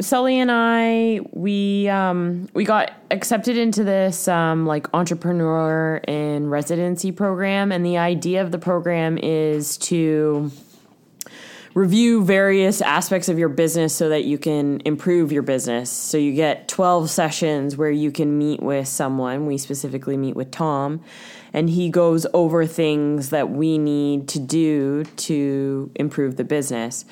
Sully and I we um, we got accepted into this um, like entrepreneur in residency program, and the idea of the program is to review various aspects of your business so that you can improve your business. So you get 12 sessions where you can meet with someone. We specifically meet with Tom, and he goes over things that we need to do to improve the business.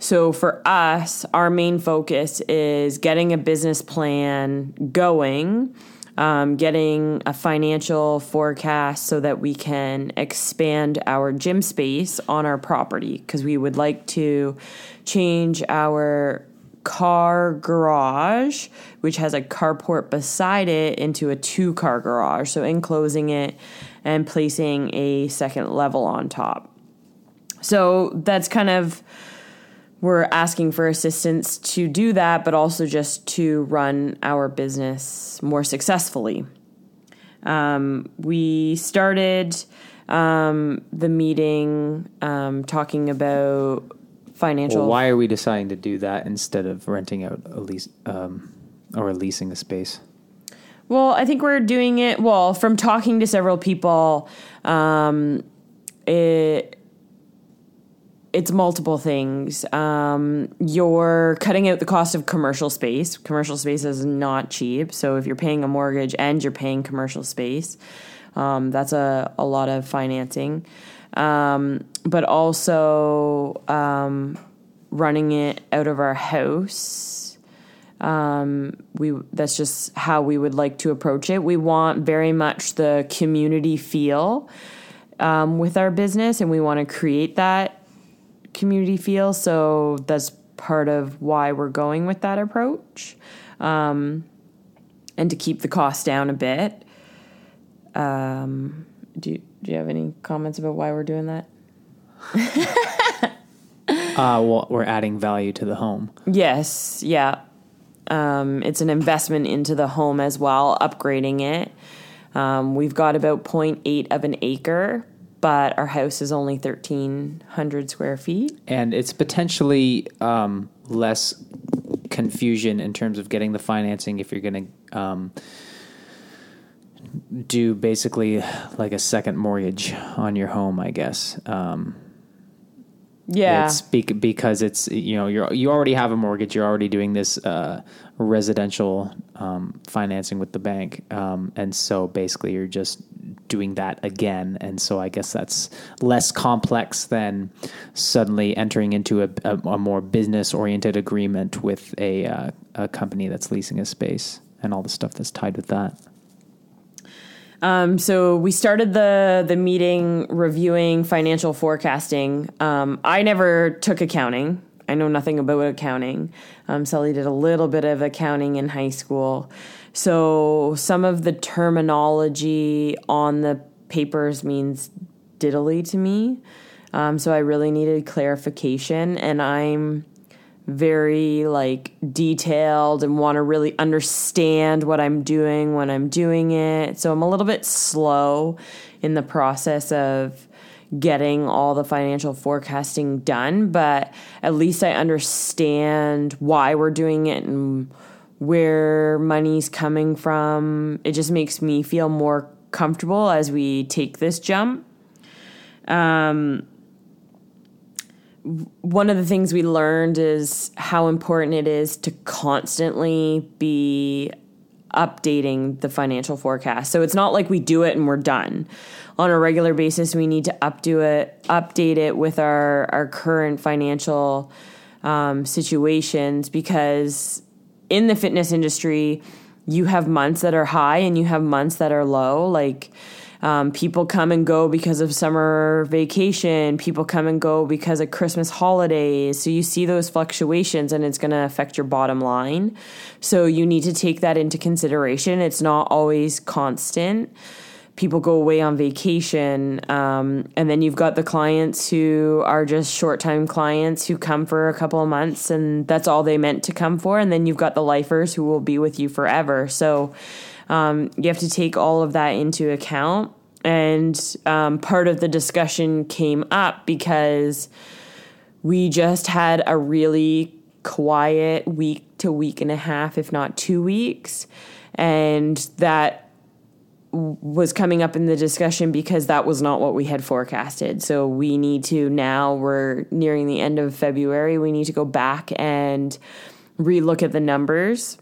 So for us, our main focus is getting a business plan going, um, getting a financial forecast so that we can expand our gym space on our property because we would like to change our car garage, which has a carport beside it, into a two car garage. So enclosing it and placing a second level on top. So that's kind of we're asking for assistance to do that, but also just to run our business more successfully. Um, we started um, the meeting um, talking about financial. Well, why are we deciding to do that instead of renting out a lease um, or leasing a space? Well, I think we're doing it. Well, from talking to several people, um, it it's multiple things. Um, you're cutting out the cost of commercial space. Commercial space is not cheap. So if you're paying a mortgage and you're paying commercial space, um, that's a, a lot of financing. Um, but also um, running it out of our house. Um, we that's just how we would like to approach it. We want very much the community feel um, with our business, and we want to create that community feel. So that's part of why we're going with that approach. Um, and to keep the cost down a bit. Um, do, you, do you have any comments about why we're doing that? uh, well, we're adding value to the home. Yes, yeah. Um, it's an investment into the home as well, upgrading it. Um, we've got about 0.8 of an acre, but our house is only 1,300 square feet. And it's potentially um, less confusion in terms of getting the financing if you're going to um, do basically like a second mortgage on your home, I guess. Um, yeah, it's because it's you know you you already have a mortgage. You're already doing this uh, residential um, financing with the bank, um, and so basically you're just doing that again. And so I guess that's less complex than suddenly entering into a, a, a more business oriented agreement with a uh, a company that's leasing a space and all the stuff that's tied with that. Um, so we started the the meeting reviewing financial forecasting. Um, I never took accounting. I know nothing about accounting. Um, Sully did a little bit of accounting in high school, so some of the terminology on the papers means diddly to me. Um, so I really needed clarification, and I'm very like detailed and want to really understand what I'm doing when I'm doing it. So I'm a little bit slow in the process of getting all the financial forecasting done, but at least I understand why we're doing it and where money's coming from. It just makes me feel more comfortable as we take this jump. Um, one of the things we learned is how important it is to constantly be updating the financial forecast. So it's not like we do it and we're done. On a regular basis, we need to updo it, update it with our our current financial um, situations because in the fitness industry, you have months that are high and you have months that are low. Like um, people come and go because of summer vacation. People come and go because of Christmas holidays. So you see those fluctuations and it's going to affect your bottom line. So you need to take that into consideration. It's not always constant. People go away on vacation. Um, and then you've got the clients who are just short time clients who come for a couple of months and that's all they meant to come for. And then you've got the lifers who will be with you forever. So, um, you have to take all of that into account. And um, part of the discussion came up because we just had a really quiet week to week and a half, if not two weeks. And that was coming up in the discussion because that was not what we had forecasted. So we need to now, we're nearing the end of February, we need to go back and relook at the numbers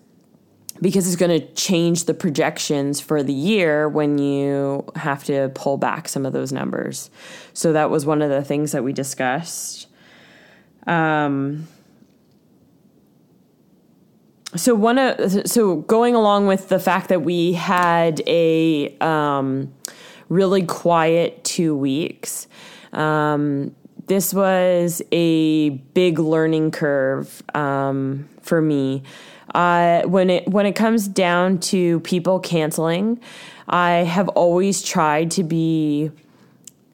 because it's going to change the projections for the year when you have to pull back some of those numbers. So that was one of the things that we discussed. Um, so one of so going along with the fact that we had a um, really quiet two weeks um, this was a big learning curve um, for me uh, when it when it comes down to people canceling i have always tried to be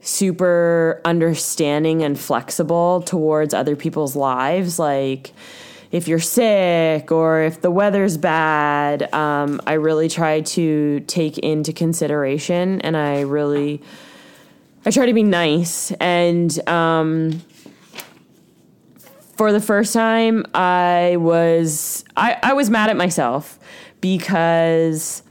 super understanding and flexible towards other people's lives. Like if you're sick or if the weather's bad, um, I really try to take into consideration and I really I try to be nice and um, for the first time I was I, I was mad at myself because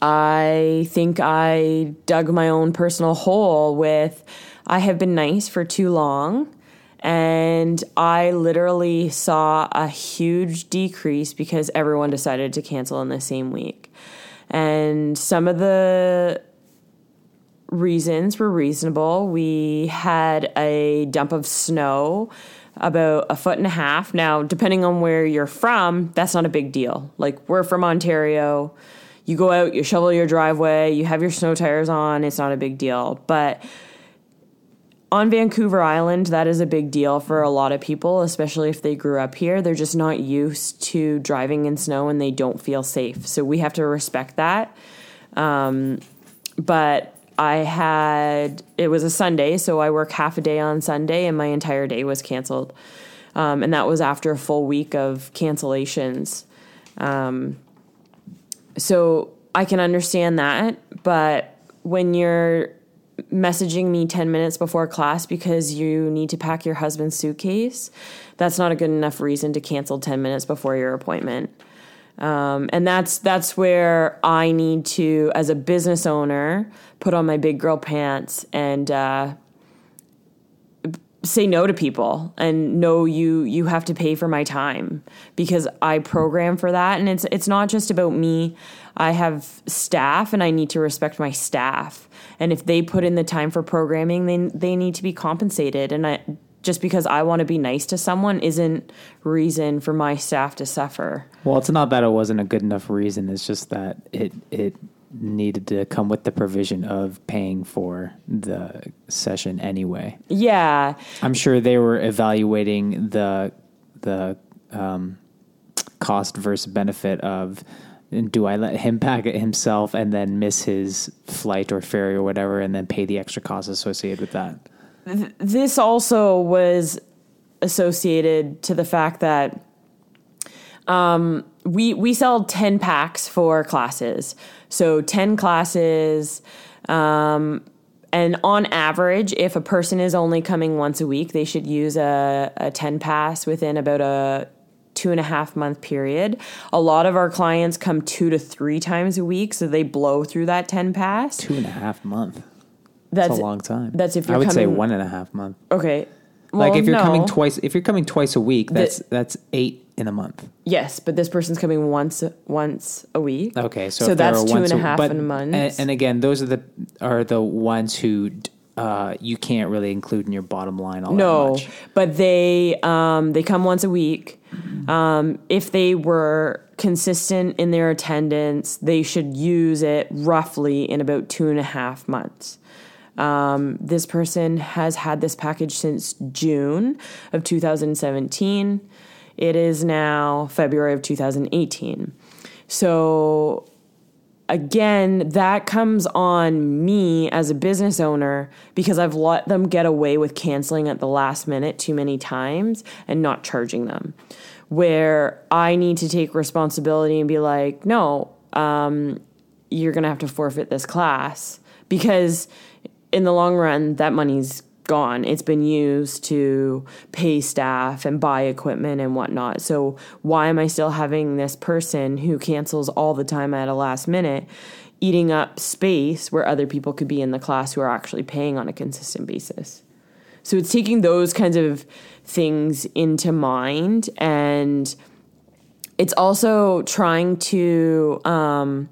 I think I dug my own personal hole with I have been nice for too long and I literally saw a huge decrease because everyone decided to cancel in the same week. And some of the reasons were reasonable. We had a dump of snow about a foot and a half. Now, depending on where you're from, that's not a big deal. Like, we're from Ontario. You go out, you shovel your driveway, you have your snow tires on, it's not a big deal. But on Vancouver Island, that is a big deal for a lot of people, especially if they grew up here. They're just not used to driving in snow and they don't feel safe. So we have to respect that. Um, but I had, it was a Sunday, so I work half a day on Sunday and my entire day was canceled. Um, and that was after a full week of cancellations. Um, so I can understand that. But when you're messaging me 10 minutes before class because you need to pack your husband's suitcase, that's not a good enough reason to cancel 10 minutes before your appointment. Um, and that's that's where I need to, as a business owner, put on my big girl pants and uh, say no to people and know you you have to pay for my time because I program for that and it's it's not just about me. I have staff and I need to respect my staff. And if they put in the time for programming, then they need to be compensated. And I just because I want to be nice to someone isn't reason for my staff to suffer. Well, it's not that it wasn't a good enough reason. It's just that it it needed to come with the provision of paying for the session anyway. Yeah. I'm sure they were evaluating the the um, cost versus benefit of do I let him pack it himself and then miss his flight or ferry or whatever and then pay the extra costs associated with that? This also was associated to the fact that um, we we sell 10 packs for classes. So 10 classes um, and on average, if a person is only coming once a week, they should use a, a 10 pass within about a two and a half month period. A lot of our clients come two to three times a week, so they blow through that 10 pass. Two and a half month. That's, That's a long time. That's if you're I would say one and a half month. Okay. like if you're no. coming twice, if you're coming twice a week, that's that's eight in a month. Yes, but this person's coming once once a week. Okay, so so that's two and a half a month. And, and again, those are the are the ones who uh, you can't really include in your bottom line all that no, much. but they um, they come once a week. Um, if they were consistent in their attendance, they should use it roughly in about two and a half months. Um, this person has had this package since June of 2017. It is now February of 2018. So again, that comes on me as a business owner because I've let them get away with canceling at the last minute too many times and not charging them. Where I need to take responsibility and be like, no, um, you're going to have to forfeit this class because in the long run, that money's gone. It's been used to pay staff and buy equipment and whatnot. So why am I still having this person who cancels all the time at a last minute eating up space where other people could be in the class who are actually paying on a consistent basis? So it's taking those kinds of things into mind and it's also trying to um,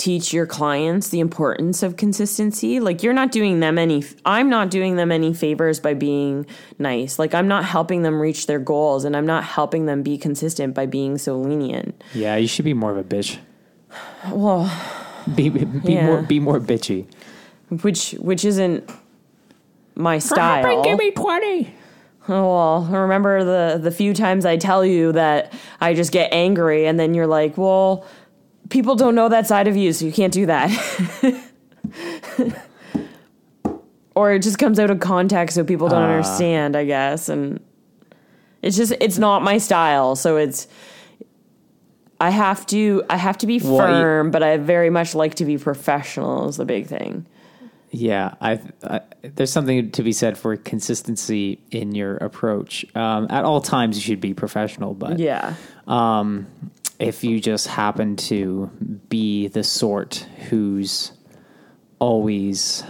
teach your clients the importance of consistency. Like you're not doing them any I'm not doing them any favors by being nice. Like I'm not helping them reach their goals and I'm not helping them be consistent by being so lenient. Yeah, you should be more of a bitch. Well, Be be Yeah. more be more bitchy. which which isn't my style. Give me twenty. Oh, well, remember the the few times I tell you that I just get angry and then you're like, "Well, people don't know that side of you, so you can't do that." or it just comes out of context so people don't Ah. understand, I guess, and it's just it's not my style, so it's I have to I have to be you- firm, but I very much like to be professional is the big thing. Yeah, I, I there's something to be said for consistency in your approach. Um, at all times, you should be professional, but Yeah. um, if you just happen to be the sort who's always,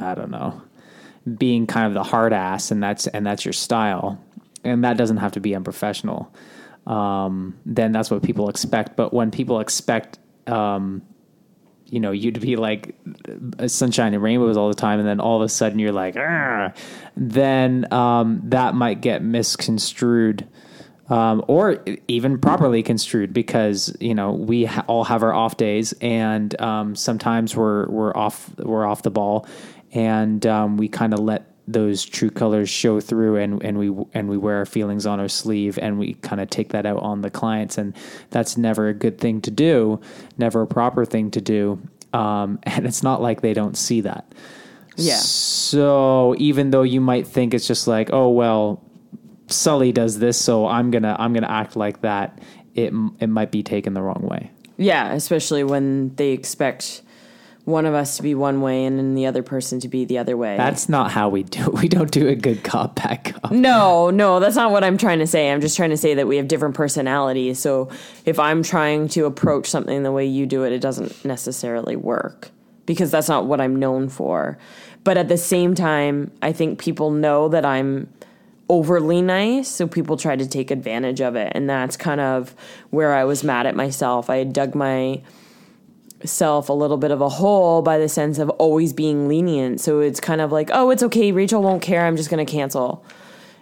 I don't know, being kind of the hard ass, and that's and that's your style, and that doesn't have to be unprofessional. Um, then that's what people expect. But when people expect, um, you know, you to be like uh, sunshine and rainbows all the time, and then all of a sudden you're like, "Argh," then um, that might get misconstrued. Um, or even properly construed because you know we ha- all have our off days and um, sometimes we're we're off we're off the ball and um, we kind of let those true colors show through and, and we and we wear our feelings on our sleeve and we kind of take that out on the clients and that's never a good thing to do never a proper thing to do um, and it's not like they don't see that Yeah. so even though you might think it's just like oh well Sully does this so I'm gonna I'm gonna act like that it it might be taken the wrong way Yeah, especially when they expect one of us to be one way and then the other person to be the other way. that's not how we do it we don't do a good cop bad cop no, no, that's not what I'm trying to say. I'm just trying to say that we have different personalities. So if I'm trying to approach something the way you do it, it doesn't necessarily work because that's not what I'm known for. But at the same time, I think people know that I'm overly nice, so people try to take advantage of it. And that's kind of where I was mad at myself. I had dug my self a little bit of a hole by the sense of always being lenient. So it's kind of like, oh, it's okay. Rachel won't care. I'm just going to cancel.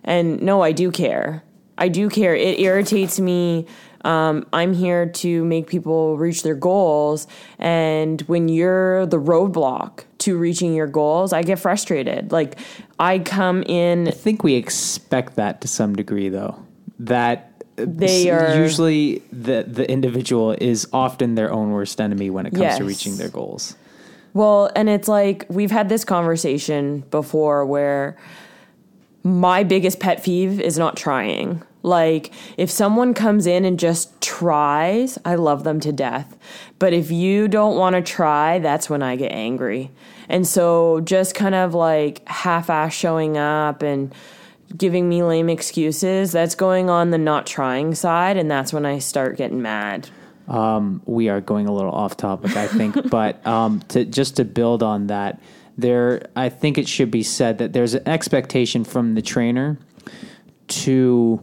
And no, I do care. I do care. It irritates me. Um, I'm here to make people reach their goals. And when you're the roadblock to reaching your goals, I get frustrated. Like, I come in I think we expect that to some degree, though. That They are- usually the the individual is often their own worst enemy when it comes Yes. to reaching their goals. Well, and it's like we've had this conversation before where my biggest pet peeve is not trying. Like, if someone comes in and just tries, I love them to death. But if you don't want to try, that's when I get angry. And so, just kind of like half ass showing up and giving me lame excuses, that's going on the not trying side. And that's when I start getting mad. Um, we are going a little off topic, I think, but um, to just to build on that, there, I think it should be said that there's an expectation from the trainer to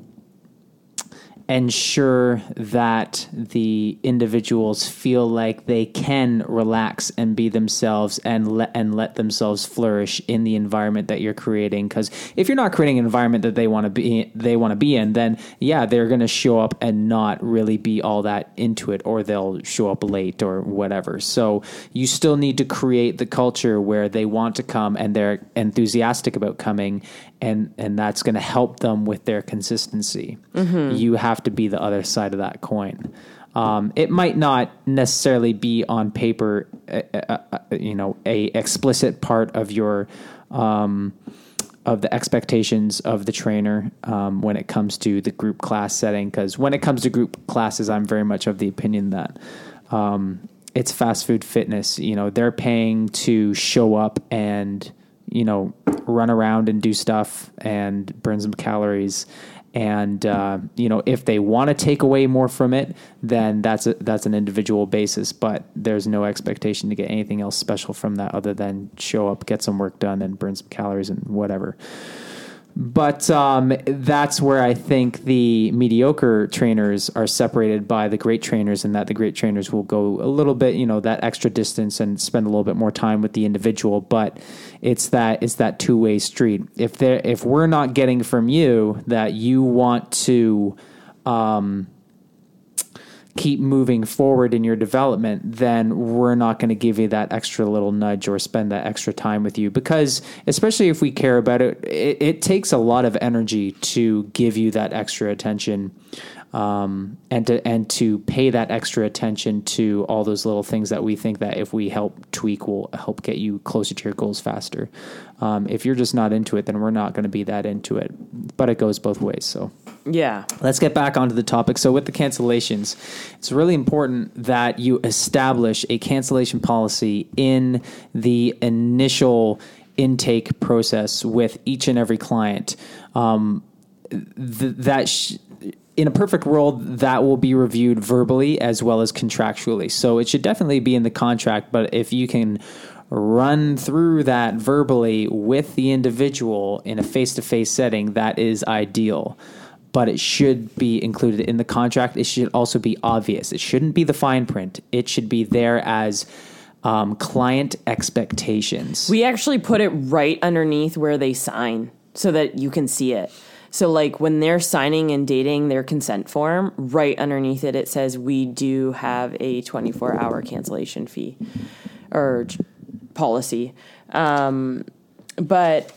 ensure that the individuals feel like they can relax and be themselves and let and let themselves flourish in the environment that you're creating. Because if you're not creating an environment that they want to be they want to be in then yeah they're going to show up and not really be all that into it or they'll show up late or whatever. So you still need to create the culture where they want to come and they're enthusiastic about coming and and that's going to help them with their consistency. You have to be the other side of that coin. Um, it might not necessarily be on paper uh, uh, uh, you know a explicit part of your um, of the expectations of the trainer um, when it comes to the group class setting because when it comes to group classes i'm very much of the opinion that um, it's fast food fitness. You know they're paying to show up and you know, run around and do stuff and burn some calories. And uh, you know, if they want to take away more from it, then that's a, that's an individual basis. But there's no expectation to get anything else special from that other than show up, get some work done, and burn some calories and whatever. But um, that's where I think the mediocre trainers are separated by the great trainers, and that the great trainers will go a little bit, you know, that extra distance and spend a little bit more time with the individual. But it's that it's that two way street. If there, if we're not getting from you that you want to. Um, keep moving forward in your development, then we're not going to give you that extra little nudge or spend that extra time with you. Because, especially if we care about it, it, it takes a lot of energy to give you that extra attention. Um, and to and to pay that extra attention to all those little things that we think that if we help tweak will help get you closer to your goals faster. Um, if you're just not into it, then we're not going to be that into it. But it goes both ways. So Yeah. Let's get back onto the topic. So, with the cancellations, it's really important that you establish a cancellation policy in the initial intake process with each and every client. Um, th- that sh- in a perfect world, that will be reviewed verbally as well as contractually. So, it should definitely be in the contract. But if you can run through that verbally with the individual in a face to face setting, that is ideal but it should be included in the contract. It should also be obvious. It shouldn't be the fine print. It should be there as um, client expectations. We actually put it right underneath where they sign so that you can see it. So, like when they're signing and dating their consent form, right underneath it, it says we do have a 24 hour cancellation fee or policy. Um, but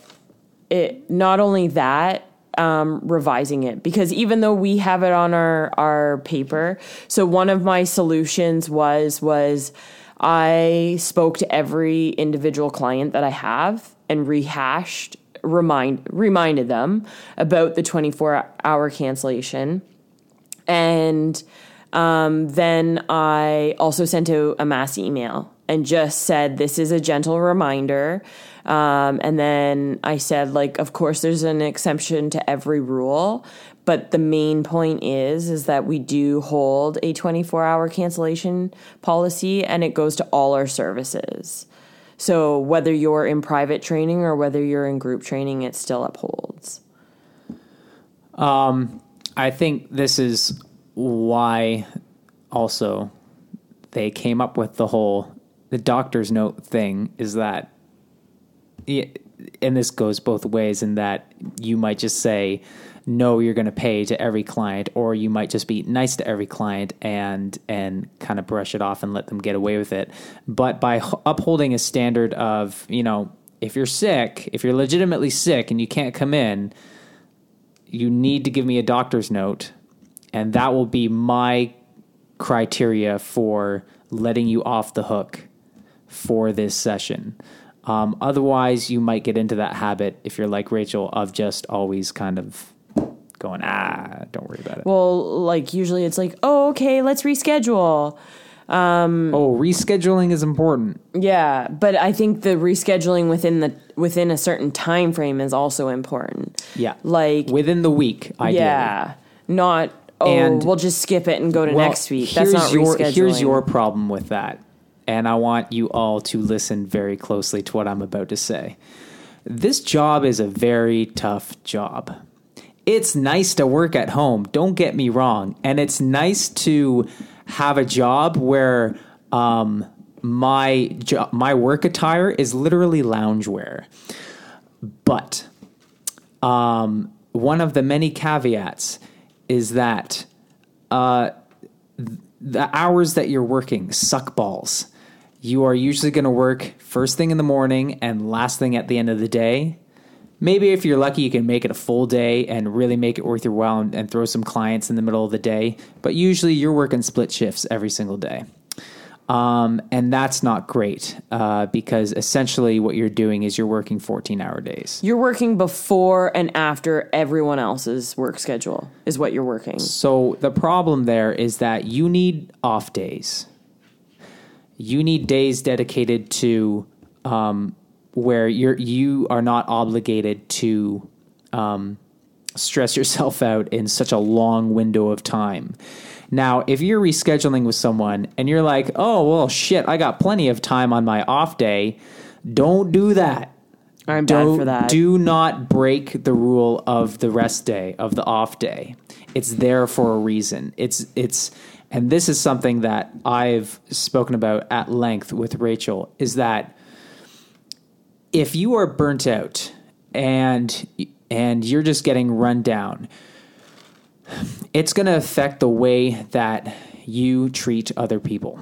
it not only that, um, revising it because even though we have it on our our paper, so one of my solutions was was I spoke to every individual client that I have and rehashed remind reminded them about the 24 hour cancellation and um, then I also sent out a mass email and just said, This is a gentle reminder. Um, and then I said, like, of course, there's an exception to every rule. But the main point is, is that we do hold a 24 hour cancellation policy and it goes to all our services. So whether you're in private training or whether you're in group training, it still upholds. Um, I think this is why also they came up with the whole the doctor's note thing is that and this goes both ways in that you might just say no you're going to pay to every client or you might just be nice to every client and and kind of brush it off and let them get away with it but by upholding a standard of you know if you're sick if you're legitimately sick and you can't come in you need to give me a doctor's note and that will be my criteria for letting you off the hook for this session. Um, otherwise, you might get into that habit if you're like Rachel of just always kind of going, ah, don't worry about it. Well, like usually it's like, oh, okay, let's reschedule. oh, rescheduling is important. Yeah, but I think the rescheduling within the within a certain time frame is also important. Yeah, Like within the week, ideally. yeah, not oh, And- we'll just skip it and go to Well, next week. That's not your, rescheduling. Here's your problem with that. And I want you all to listen very closely to what I'm about to say. This job is a very tough job. It's nice to work at home, don't get me wrong. And it's nice to have a job where um, my, jo- my work attire is literally loungewear. But um, one of the many caveats is that uh, the hours that you're working suck balls. You are usually going to work first thing in the morning and last thing at the end of the day. Maybe if you're lucky, you can make it a full day and really make it worth your while and, and throw some clients in the middle of the day. But usually you're working split shifts every single day. Um, and that's not great uh, because essentially what you're doing is you're working 14 hour days. You're working before and after everyone else's work schedule is what you're working. So the problem there is that you need off days. You need days dedicated to um, where you're you are not obligated to um, stress yourself out in such a long window of time. Now, if you're rescheduling with someone and you're like, "Oh, well, shit, I got plenty of time on my off day," don't do that. I'm bad for that. Do not break the rule of the rest day of the off day. It's there for a reason. It's it's and this is something that I've spoken about at length with Rachel is that if you are burnt out and and you're just getting run down, it's going to affect the way that you treat other people.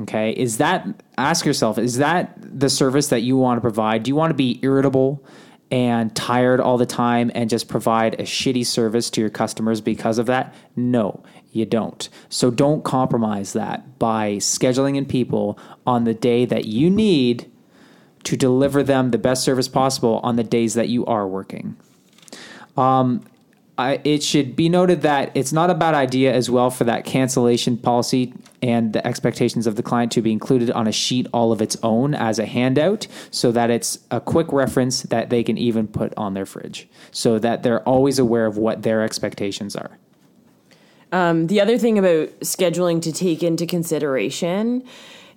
Okay. Is that, ask yourself, is that the service that you want to provide? Do you want to be irritable and tired all the time and just provide a shitty service to your customers because of that? No, you don't. So don't compromise that by scheduling in people on the day that you need to deliver them the best service possible on the days that you are working. I, it should be noted that it's not a bad idea as well for that cancellation policy and the expectations of the client to be included on a sheet all of its own as a handout so that it's a quick reference that they can even put on their fridge so that they're always aware of what their expectations are. Um, the other thing about scheduling to take into consideration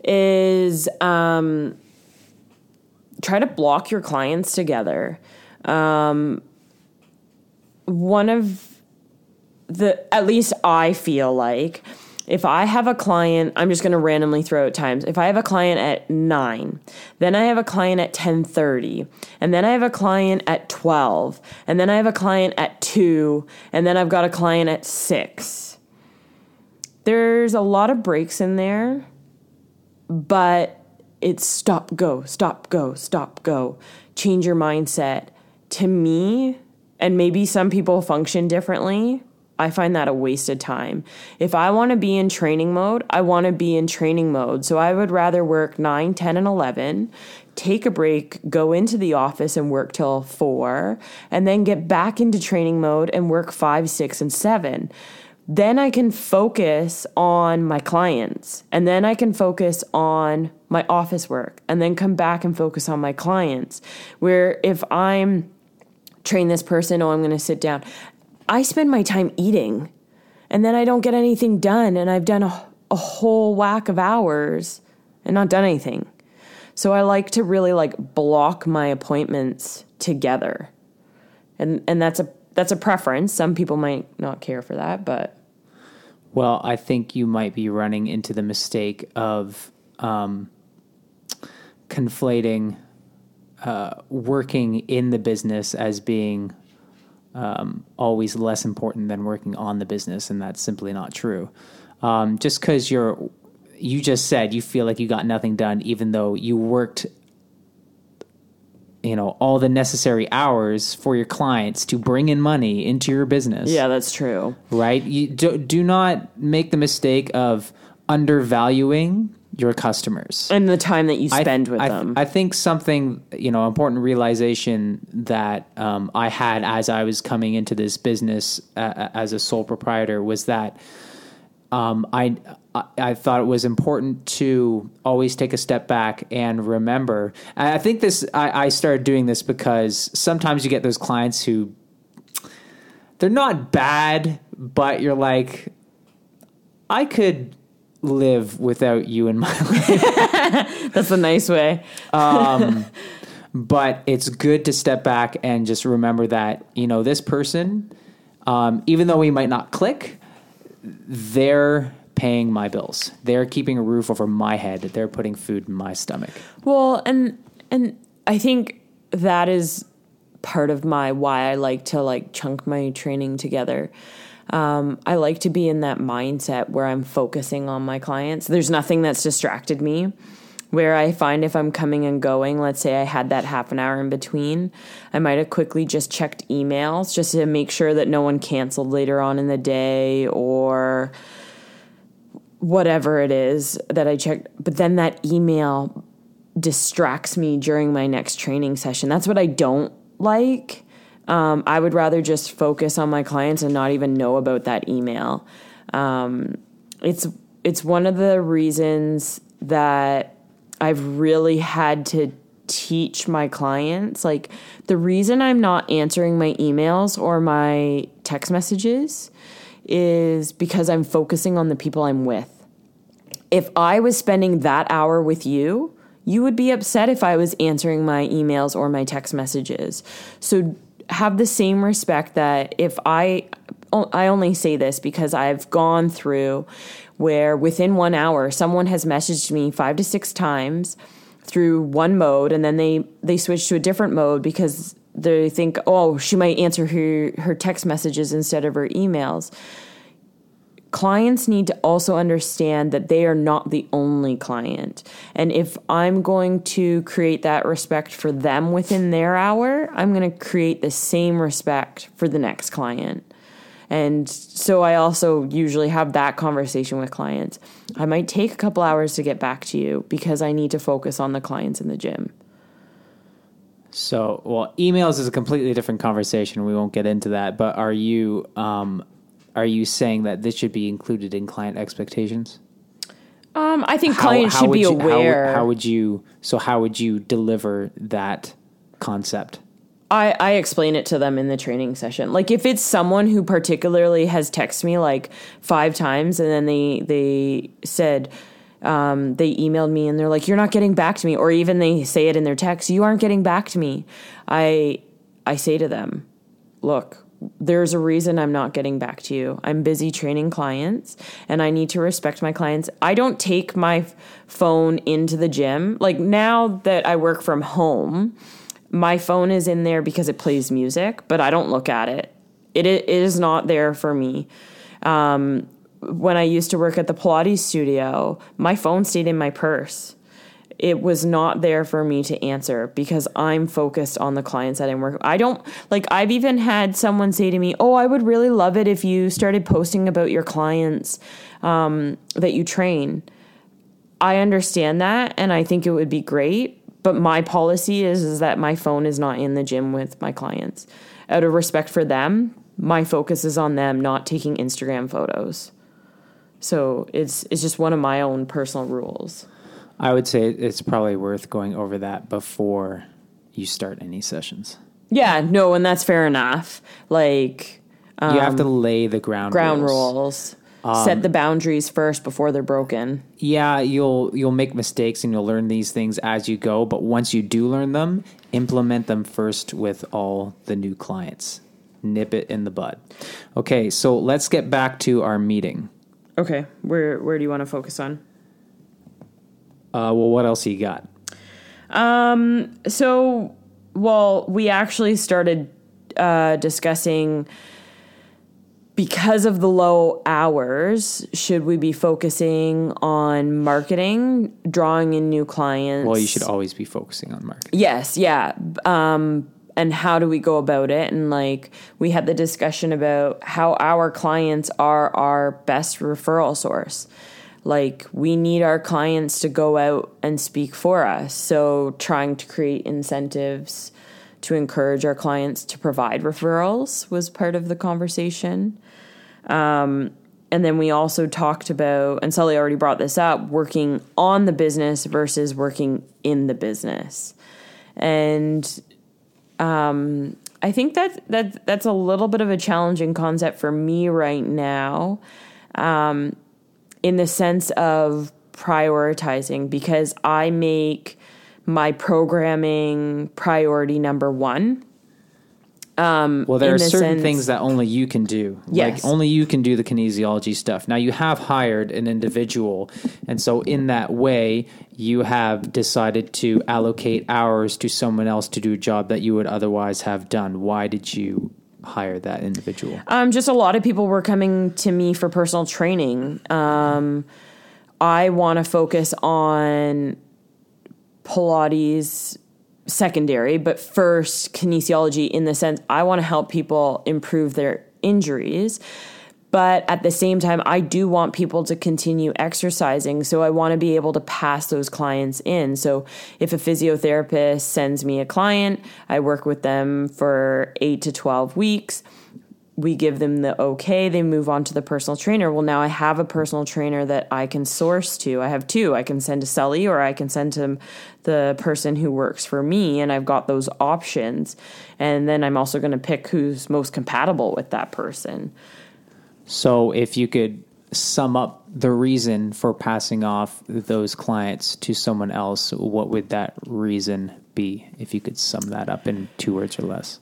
is um, try to block your clients together. Um, one of the, at least I feel like, if I have a client, I'm just going to randomly throw out times. If I have a client at 9, then I have a client at 10:30, and then I have a client at 12, and then I have a client at 2, and then I've got a client at 6. There's a lot of breaks in there, but it's stop go, stop go, stop go. Change your mindset. To me, and maybe some people function differently, I find that a waste of time. If I want to be in training mode, I want to be in training mode. So I would rather work 9, 10, and 11, take a break, go into the office and work till 4, and then get back into training mode and work 5, 6, and 7. Then I can focus on my clients, and then I can focus on my office work, and then come back and focus on my clients. Where if I'm train this person, oh, I'm going to sit down. I spend my time eating and then I don't get anything done and I've done a, a whole whack of hours and not done anything. So I like to really like block my appointments together. And and that's a that's a preference. Some people might not care for that, but Well, I think you might be running into the mistake of um, conflating uh, working in the business as being um, always less important than working on the business, and that's simply not true. Um, just because you're, you just said you feel like you got nothing done, even though you worked you know all the necessary hours for your clients to bring in money into your business yeah, that's true. right? You do, do not make the mistake of undervaluing your customers. And the time that you I- spend with I, them. I think something, you know, important realization that um, I had as I was coming into this business uh, as a sole proprietor was that um, I, I I thought it was important to always take a step back and remember. I think this I, I started doing this because sometimes you get those clients who they're not bad, but you're like, I could live without you in my life. that's a nice way. but it's good to step back and just remember that you know this person um, even though we might not click they're paying my bills they're keeping a roof over my head that they're putting food in my stomach Well, and and I think that is part of my why I like to like chunk my training together. Um, I like to be in that mindset where I'm focusing on my clients. There's nothing that's distracted me. Where I find if I'm coming and going, let's say I had that half an hour in between, I might have quickly just checked emails just to make sure that no one canceled later on in the day or whatever it is that I checked. But then that email distracts me during my next training session. That's what I don't like. Um, I would rather just focus on my clients and not even know about that email. Um, it's it's one of the reasons that I've really had to teach my clients like the reason I'm not answering my emails or my text messages is because I'm focusing on the people I'm with. If I was spending that hour with you, you would be upset if I was answering my emails or my text messages. So have the same respect that if I I only say this because I've gone through where within 1 hour someone has messaged me 5 to 6 times through one mode and then they they switch to a different mode because they think oh she might answer her her text messages instead of her emails clients need to also understand that they are not the only client. And if I'm going to create that respect for them within their hour, I'm going to create the same respect for the next client. And so I also usually have that conversation with clients. I might take a couple hours to get back to you because I need to focus on the clients in the gym. So, well, emails is a completely different conversation. We won't get into that. But are you um, are you saying that this should be included in client expectations? Um, I think clients how, how should be you, aware. How, how, would you? So how would you deliver that concept? I, I explain it to them in the training session. Like if it's someone who particularly has texted me like five times and then they they said um, they emailed me and they're like, You're not getting back to me, or even they say it in their text, you aren't getting back to me. I I say to them, Look, there's a reason I'm not getting back to you. I'm busy training clients and I need to respect my clients. I don't take my phone into the gym. Like now that I work from home, my phone is in there because it plays music, but I don't look at it. It, it is not there for me. Um, when I used to work at the Pilates studio, my phone stayed in my purse it was not there for me to answer because I'm focused on the clients that I'm working. I don't like I've even had someone say to me, "Oh, I would really love it if you started posting about your clients um, that you train." I understand that, and I think it would be great. But my policy is is that my phone is not in the gym with my clients. Out of respect for them, my focus is on them, not taking Instagram photos. So it's it's just one of my own personal rules. I would say it's probably worth going over that before you start any sessions. Yeah, no, and that's fair enough. Like um, you have to um, lay the ground ground rules. rules. Um, Set the boundaries first before they're broken. Yeah, you'll you'll make mistakes and you'll learn these things as you go, but once you do learn them, implement them first with all the new clients. Nip it in the bud. Okay, so let's get back to our meeting. Okay, where where do you want to focus on? Uh, well, what else you got? Um, so, well, we actually started uh, discussing because of the low hours, should we be focusing on marketing, drawing in new clients? Well, you should always be focusing on marketing. Yes, yeah. Um, and how do we go about it? And like, we had the discussion about how our clients are our best referral source like we need our clients to go out and speak for us so trying to create incentives to encourage our clients to provide referrals was part of the conversation um, and then we also talked about and sully already brought this up working on the business versus working in the business and um, i think that, that that's a little bit of a challenging concept for me right now um, in the sense of prioritizing because I make my programming priority number one. Um, well, there are the certain sense, things that only you can do. Yes. Like only you can do the kinesiology stuff. Now you have hired an individual, and so in that way, you have decided to allocate hours to someone else to do a job that you would otherwise have done. Why did you hire that individual? Um, just a lot of people were coming to me for personal training. Um, I want to focus on Pilates secondary, but first kinesiology in the sense I want to help people improve their injuries. But at the same time, I do want people to continue exercising. So I want to be able to pass those clients in. So if a physiotherapist sends me a client, I work with them for eight to 12 weeks. We give them the okay, they move on to the personal trainer. Well, now I have a personal trainer that I can source to. I have two. I can send to Sully or I can send to the person who works for me, and I've got those options. And then I'm also going to pick who's most compatible with that person. So, if you could sum up the reason for passing off those clients to someone else, what would that reason be? If you could sum that up in two words or less,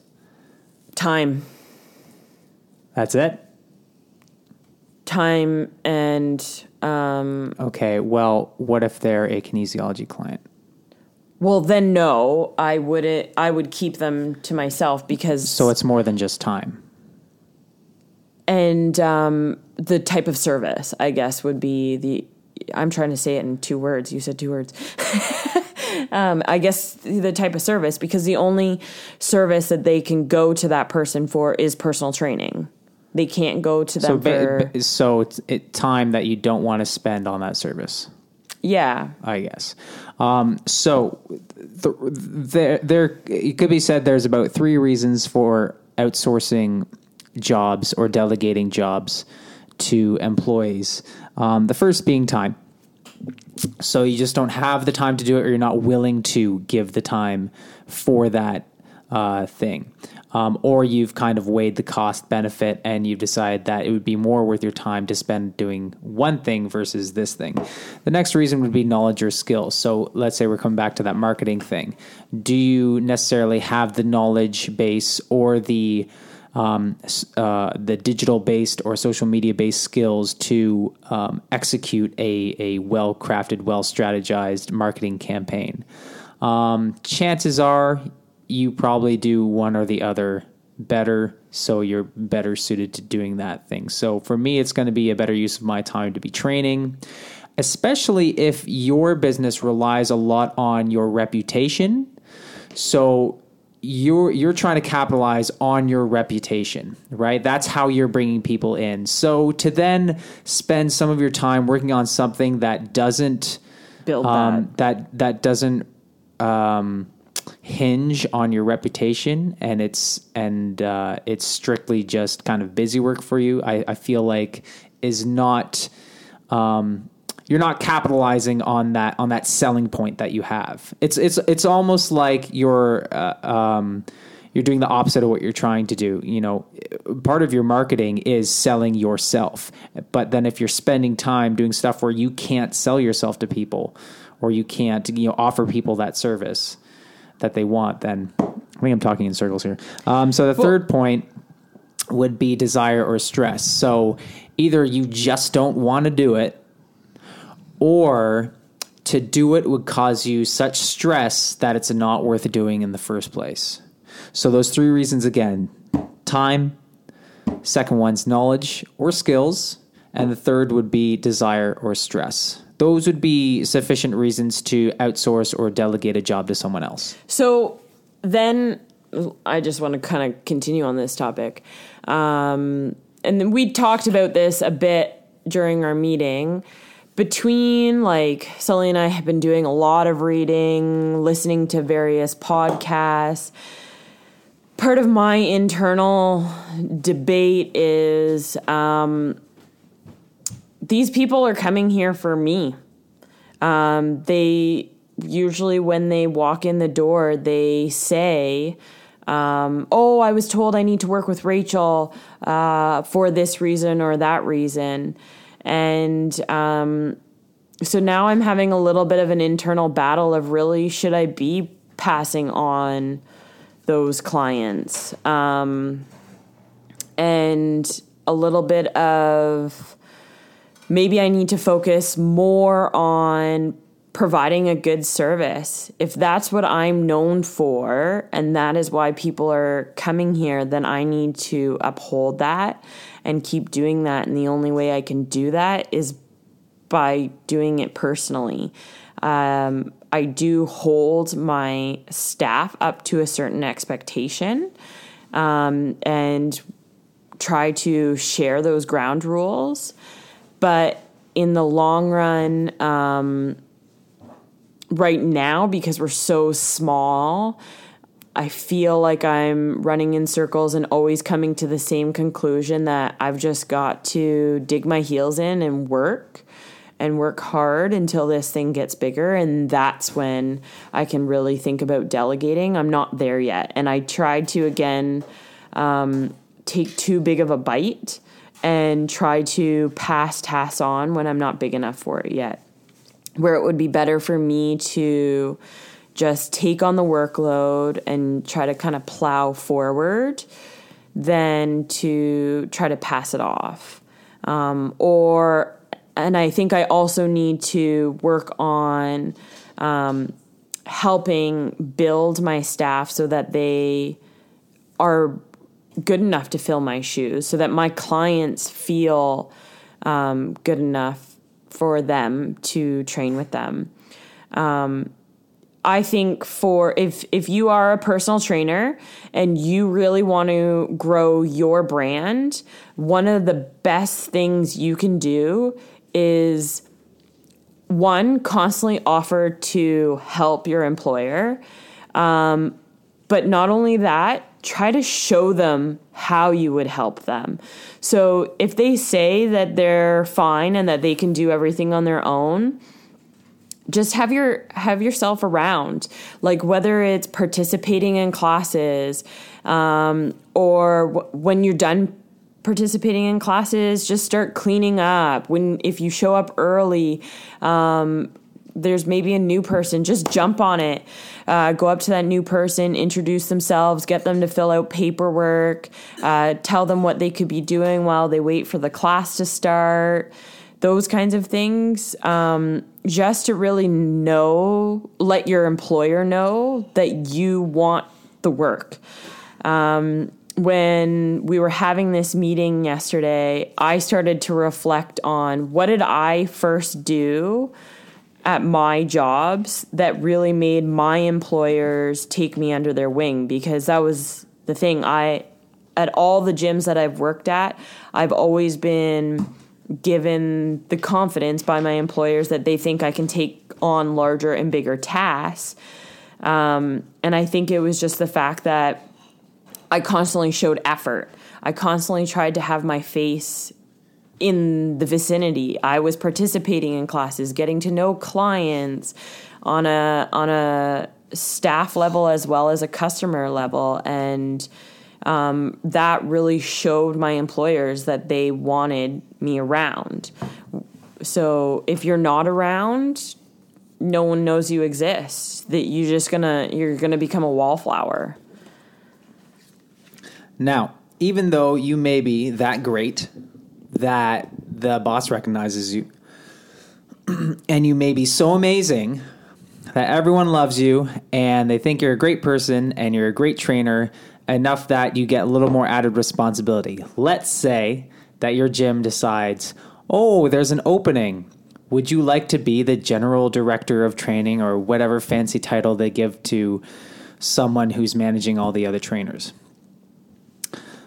time. That's it. Time and um, Okay. Well, what if they're a kinesiology client? well, then no, I wouldn't. I would keep them to myself because So it's more than just time. and um, the type of service, I guess, would be the. I'm trying to say it in two words. You said two words. um, I guess the type of service, because the only service that they can go to that person for is personal training. They can't go to them So, for. ba- so it's it, time that you don't want to spend on that service. yeah. I guess. Um, so th- there, there, it could be said there's about three reasons for outsourcing jobs or delegating jobs to employees. Um, the first being time. So you just don't have the time to do it, or you're not willing to give the time for that uh, thing. Um, or you've kind of weighed the cost benefit and you've decided that it would be more worth your time to spend doing one thing versus this thing. The next reason would be knowledge or skills. So let's say we're coming back to that marketing thing. Do you necessarily have the knowledge base or the um, uh, the digital based or social media based skills to um, execute a, a well crafted, well strategized marketing campaign. Um, chances are you probably do one or the other better, so you're better suited to doing that thing. So for me, it's going to be a better use of my time to be training, especially if your business relies a lot on your reputation. So you're you're trying to capitalize on your reputation, right? That's how you're bringing people in. So to then spend some of your time working on something that doesn't Build um, that that doesn't um, hinge on your reputation and it's and uh, it's strictly just kind of busy work for you. I, I feel like is not um, you're not capitalizing on that on that selling point that you have. It's it's it's almost like you're uh, um, you're doing the opposite of what you're trying to do. You know, part of your marketing is selling yourself, but then if you're spending time doing stuff where you can't sell yourself to people or you can't you know offer people that service that they want, then I think I'm talking in circles here. Um, so the third point would be desire or stress. So either you just don't want to do it, or to do it would cause you such stress that it's not worth doing in the first place. So those three reasons again time, second one's knowledge or skills, and the third would be desire or stress. Those would be sufficient reasons to outsource or delegate a job to someone else. So then I just want to kind of continue on this topic. Um, and then we talked about this a bit during our meeting. Between like Sully and I have been doing a lot of reading, listening to various podcasts. Part of my internal debate is um, these people are coming here for me. Um, they usually, when they walk in the door, they say, um, Oh, I was told I need to work with Rachel uh, for this reason or that reason. And um, so now I'm having a little bit of an internal battle of really, should I be passing on those clients? Um, and a little bit of maybe I need to focus more on providing a good service. If that's what I'm known for and that is why people are coming here, then I need to uphold that and keep doing that. And the only way I can do that is by doing it personally. Um, I do hold my staff up to a certain expectation um, and try to share those ground rules. But in the long run, um, right now, because we're so small, I feel like I'm running in circles and always coming to the same conclusion that I've just got to dig my heels in and work and work hard until this thing gets bigger. And that's when I can really think about delegating. I'm not there yet. And I tried to, again, um, take too big of a bite and try to pass tasks on when I'm not big enough for it yet. Where it would be better for me to just take on the workload and try to kind of plow forward than to try to pass it off. Um, or, and I think I also need to work on um, helping build my staff so that they are good enough to fill my shoes, so that my clients feel um, good enough for them to train with them. Um, I think for if if you are a personal trainer and you really want to grow your brand, one of the best things you can do is one constantly offer to help your employer. Um, but not only that, try to show them how you would help them. So if they say that they're fine and that they can do everything on their own, just have your have yourself around like whether it's participating in classes um, or w- when you're done participating in classes just start cleaning up when if you show up early um, there's maybe a new person just jump on it uh, go up to that new person introduce themselves get them to fill out paperwork uh, tell them what they could be doing while they wait for the class to start those kinds of things, um, just to really know, let your employer know that you want the work. Um, when we were having this meeting yesterday, I started to reflect on what did I first do at my jobs that really made my employers take me under their wing because that was the thing I at all the gyms that I've worked at, I've always been given the confidence by my employers that they think I can take on larger and bigger tasks. Um, and I think it was just the fact that I constantly showed effort. I constantly tried to have my face in the vicinity. I was participating in classes, getting to know clients on a on a staff level as well as a customer level and um, that really showed my employers that they wanted me around. So if you're not around, no one knows you exist. That you're just gonna you're gonna become a wallflower. Now, even though you may be that great that the boss recognizes you, and you may be so amazing that everyone loves you and they think you're a great person and you're a great trainer enough that you get a little more added responsibility. Let's say that your gym decides, oh, there's an opening. Would you like to be the general director of training or whatever fancy title they give to someone who's managing all the other trainers?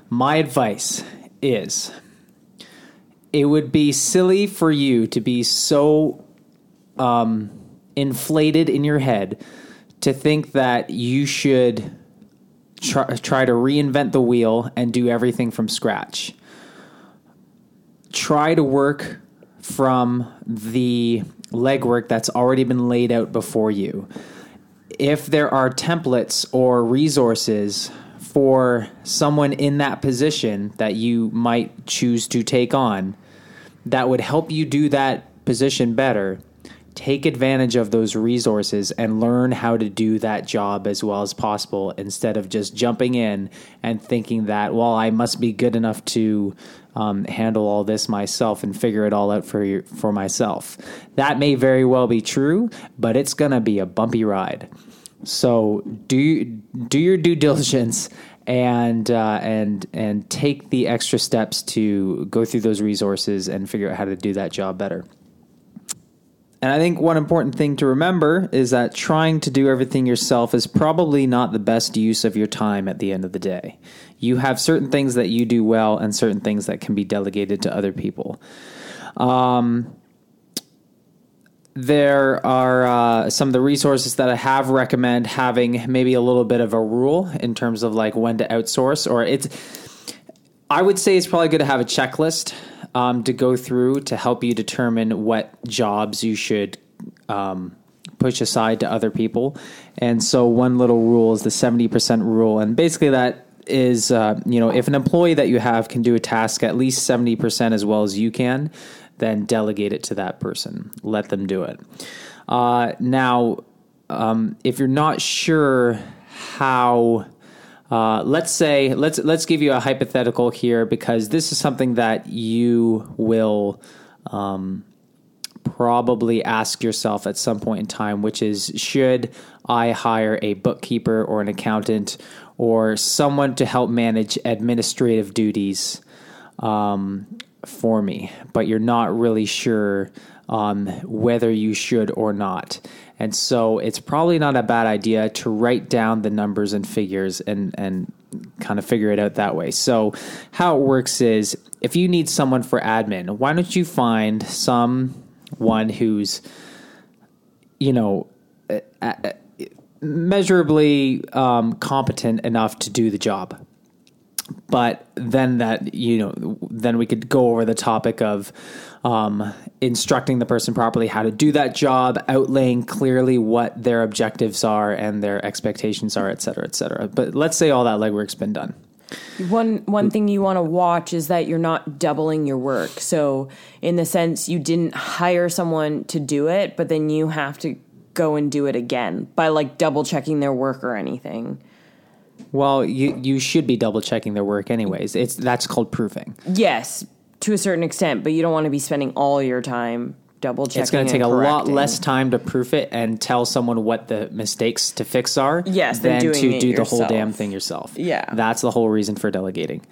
My advice is it would be silly for you to be so um, inflated in your head to think that you should try, try to reinvent the wheel and do everything from scratch. Try to work from the legwork that's already been laid out before you. If there are templates or resources for someone in that position that you might choose to take on that would help you do that position better, take advantage of those resources and learn how to do that job as well as possible instead of just jumping in and thinking that, well, I must be good enough to um, handle all this myself and figure it all out for you, for myself. That may very well be true, but it's going to be a bumpy ride. So do do your due diligence and uh, and and take the extra steps to go through those resources and figure out how to do that job better. And I think one important thing to remember is that trying to do everything yourself is probably not the best use of your time at the end of the day. You have certain things that you do well and certain things that can be delegated to other people. Um, there are uh, some of the resources that I have recommend having maybe a little bit of a rule in terms of like when to outsource or it's I would say it's probably good to have a checklist um, to go through to help you determine what jobs you should um, push aside to other people. And so one little rule is the 70% rule. And basically that is, uh, you know, if an employee that you have can do a task at least 70% as well as you can, then delegate it to that person. Let them do it. Uh, now, um, if you're not sure how uh, let's say let's let's give you a hypothetical here because this is something that you will um, probably ask yourself at some point in time, which is should I hire a bookkeeper or an accountant or someone to help manage administrative duties um, for me? But you're not really sure um, whether you should or not. And so it's probably not a bad idea to write down the numbers and figures and, and kind of figure it out that way. So, how it works is if you need someone for admin, why don't you find someone who's, you know, measurably um, competent enough to do the job? But then that, you know, then we could go over the topic of, um, instructing the person properly how to do that job, outlaying clearly what their objectives are and their expectations are, et cetera, et cetera. But let's say all that legwork's been done. One one thing you want to watch is that you're not doubling your work. So in the sense you didn't hire someone to do it, but then you have to go and do it again by like double checking their work or anything. Well, you you should be double checking their work anyways. It's that's called proofing. Yes, to a certain extent, but you don't want to be spending all your time double checking. It's going to take a lot less time to proof it and tell someone what the mistakes to fix are. Yes, than, than to do yourself. the whole damn thing yourself. Yeah, that's the whole reason for delegating.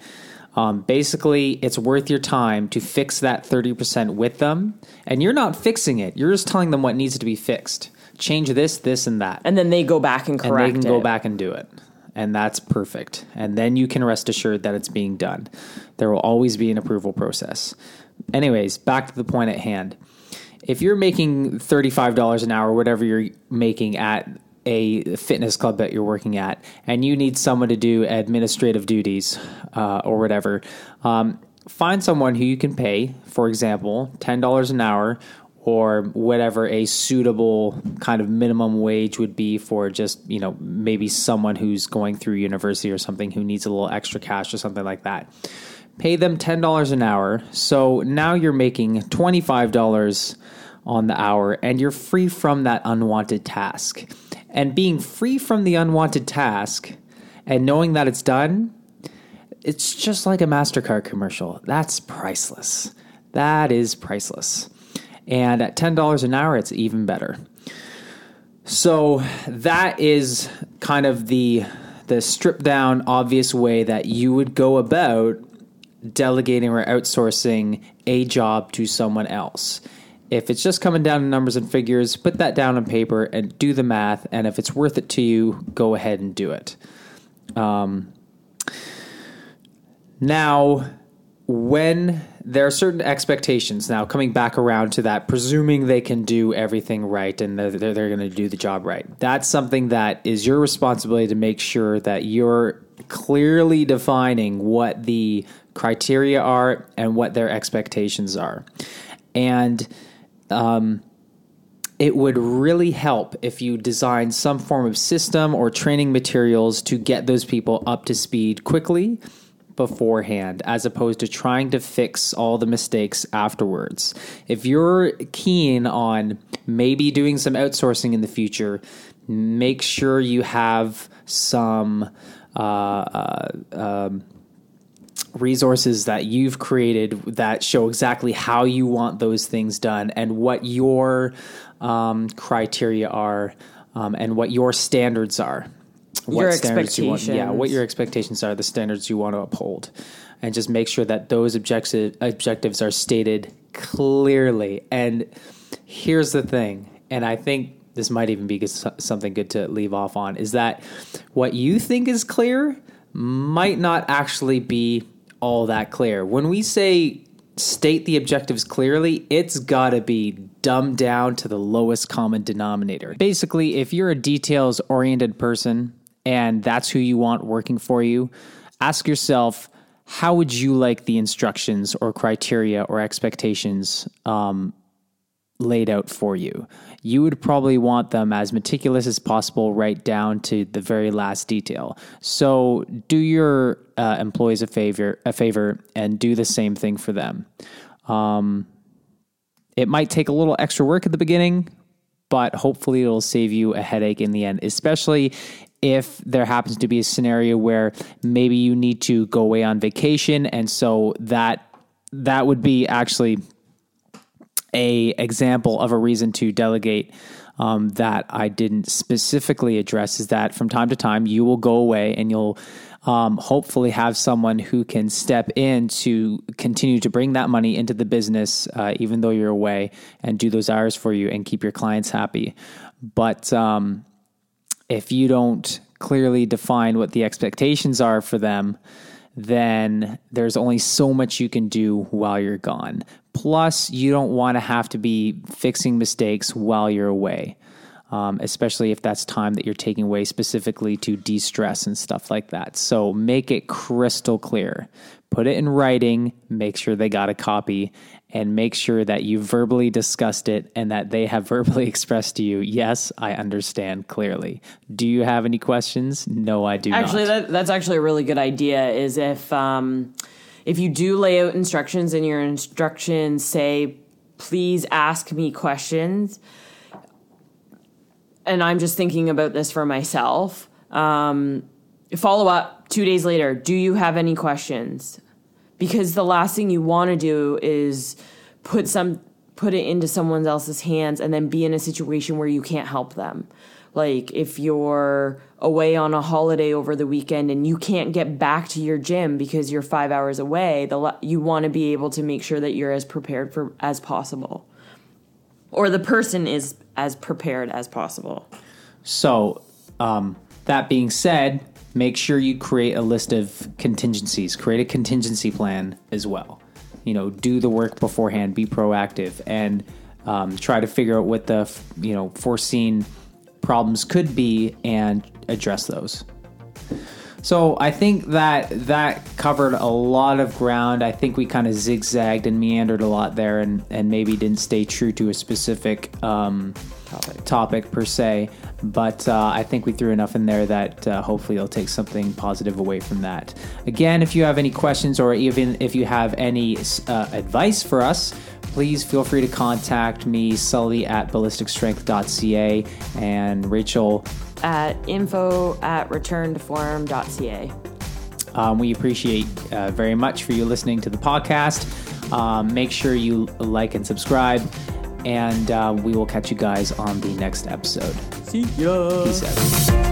Um, basically, it's worth your time to fix that thirty percent with them, and you're not fixing it. You're just telling them what needs to be fixed. Change this, this, and that, and then they go back and correct. And they can it. go back and do it and that's perfect. And then you can rest assured that it's being done. There will always be an approval process. Anyways, back to the point at hand. If you're making $35 an hour, whatever you're making at a fitness club that you're working at, and you need someone to do administrative duties uh, or whatever, um, find someone who you can pay, for example, $10 an hour or whatever a suitable kind of minimum wage would be for just, you know, maybe someone who's going through university or something who needs a little extra cash or something like that. Pay them $10 an hour. So now you're making $25 on the hour and you're free from that unwanted task. And being free from the unwanted task and knowing that it's done, it's just like a MasterCard commercial. That's priceless. That is priceless. And at $10 an hour, it's even better. So that is kind of the the stripped down obvious way that you would go about delegating or outsourcing a job to someone else. If it's just coming down to numbers and figures, put that down on paper and do the math. And if it's worth it to you, go ahead and do it. Um, now, when there are certain expectations now coming back around to that presuming they can do everything right and they're, they're, they're going to do the job right. That's something that is your responsibility to make sure that you're clearly defining what the criteria are and what their expectations are. And um, it would really help if you design some form of system or training materials to get those people up to speed quickly beforehand as opposed to trying to fix all the mistakes afterwards. If you're keen on maybe doing some outsourcing in the future, make sure you have some uh, uh, um, resources that you've created that show exactly how you want those things done and what your um, criteria are um, and what your standards are what your standards you want, yeah, what your expectations are, the standards you want to uphold, and just make sure that those objective, objectives are stated clearly. And here's the thing, and I think this might even be something good to leave off on, is that what you think is clear might not actually be all that clear. When we say state the objectives clearly, it's got to be dumbed down to the lowest common denominator. Basically, if you're a details oriented person and that's who you want working for you, ask yourself, how would you like the instructions or criteria or expectations um, laid out for you? You would probably want them as meticulous as possible, right down to the very last detail. So, do your uh, employees a favor, a favor, and do the same thing for them. Um, it might take a little extra work at the beginning, but hopefully it'll save you a headache in the end, especially if there happens to be a scenario where maybe you need to go away on vacation and so that that would be actually a example of a reason to delegate um, that I didn't specifically address is that from time to time you will go away and you'll um, hopefully have someone who can step in to continue to bring that money into the business, uh, even though you're away, and do those hours for you and keep your clients happy. But um, if you don't clearly define what the expectations are for them, then there's only so much you can do while you're gone. Plus, you don't want to have to be fixing mistakes while you're away um, especially if that's time that you're taking away specifically to de stress and stuff like that. So make it crystal clear. Put it in writing, make sure they got a copy, and make sure that you verbally discussed it and that they have verbally expressed to you, yes, I understand clearly. Do you have any questions? No, I do actually, not. That, that's actually a really good idea. Is if um, if you do lay out instructions and your instructions say, please ask me questions and I'm just thinking about this for myself. Um, follow up two days later. Do you have any questions? Because the last thing you want to do is put some put it into someone else's hands and then be in a situation where you can't help them. Like if you're away on a holiday over the weekend and you can't get back to your gym because you're 5 hours away, the you want to be able to make sure that you're as prepared for as possible. Or the person is as prepared as possible. So, um, that being said, make sure you create a list of contingencies, create a contingency plan as well. You know, do the work beforehand, be proactive, and um, try to figure out what the you know foreseen problems could be and address those. So I think that that covered a lot of ground. I think we kind of zigzagged and meandered a lot there, and and maybe didn't stay true to a specific um, topic. topic per se. But uh, I think we threw enough in there that uh, hopefully you'll take something positive away from that. Again, if you have any questions or even if you have any uh, advice for us, please feel free to contact me, Sully at ballisticstrength.ca, and Rachel at info at returntoform.ca. Um, we appreciate uh, very much for you listening to the podcast. Um, make sure you like and subscribe, and uh, we will catch you guys on the next episode. See ya. Peace out.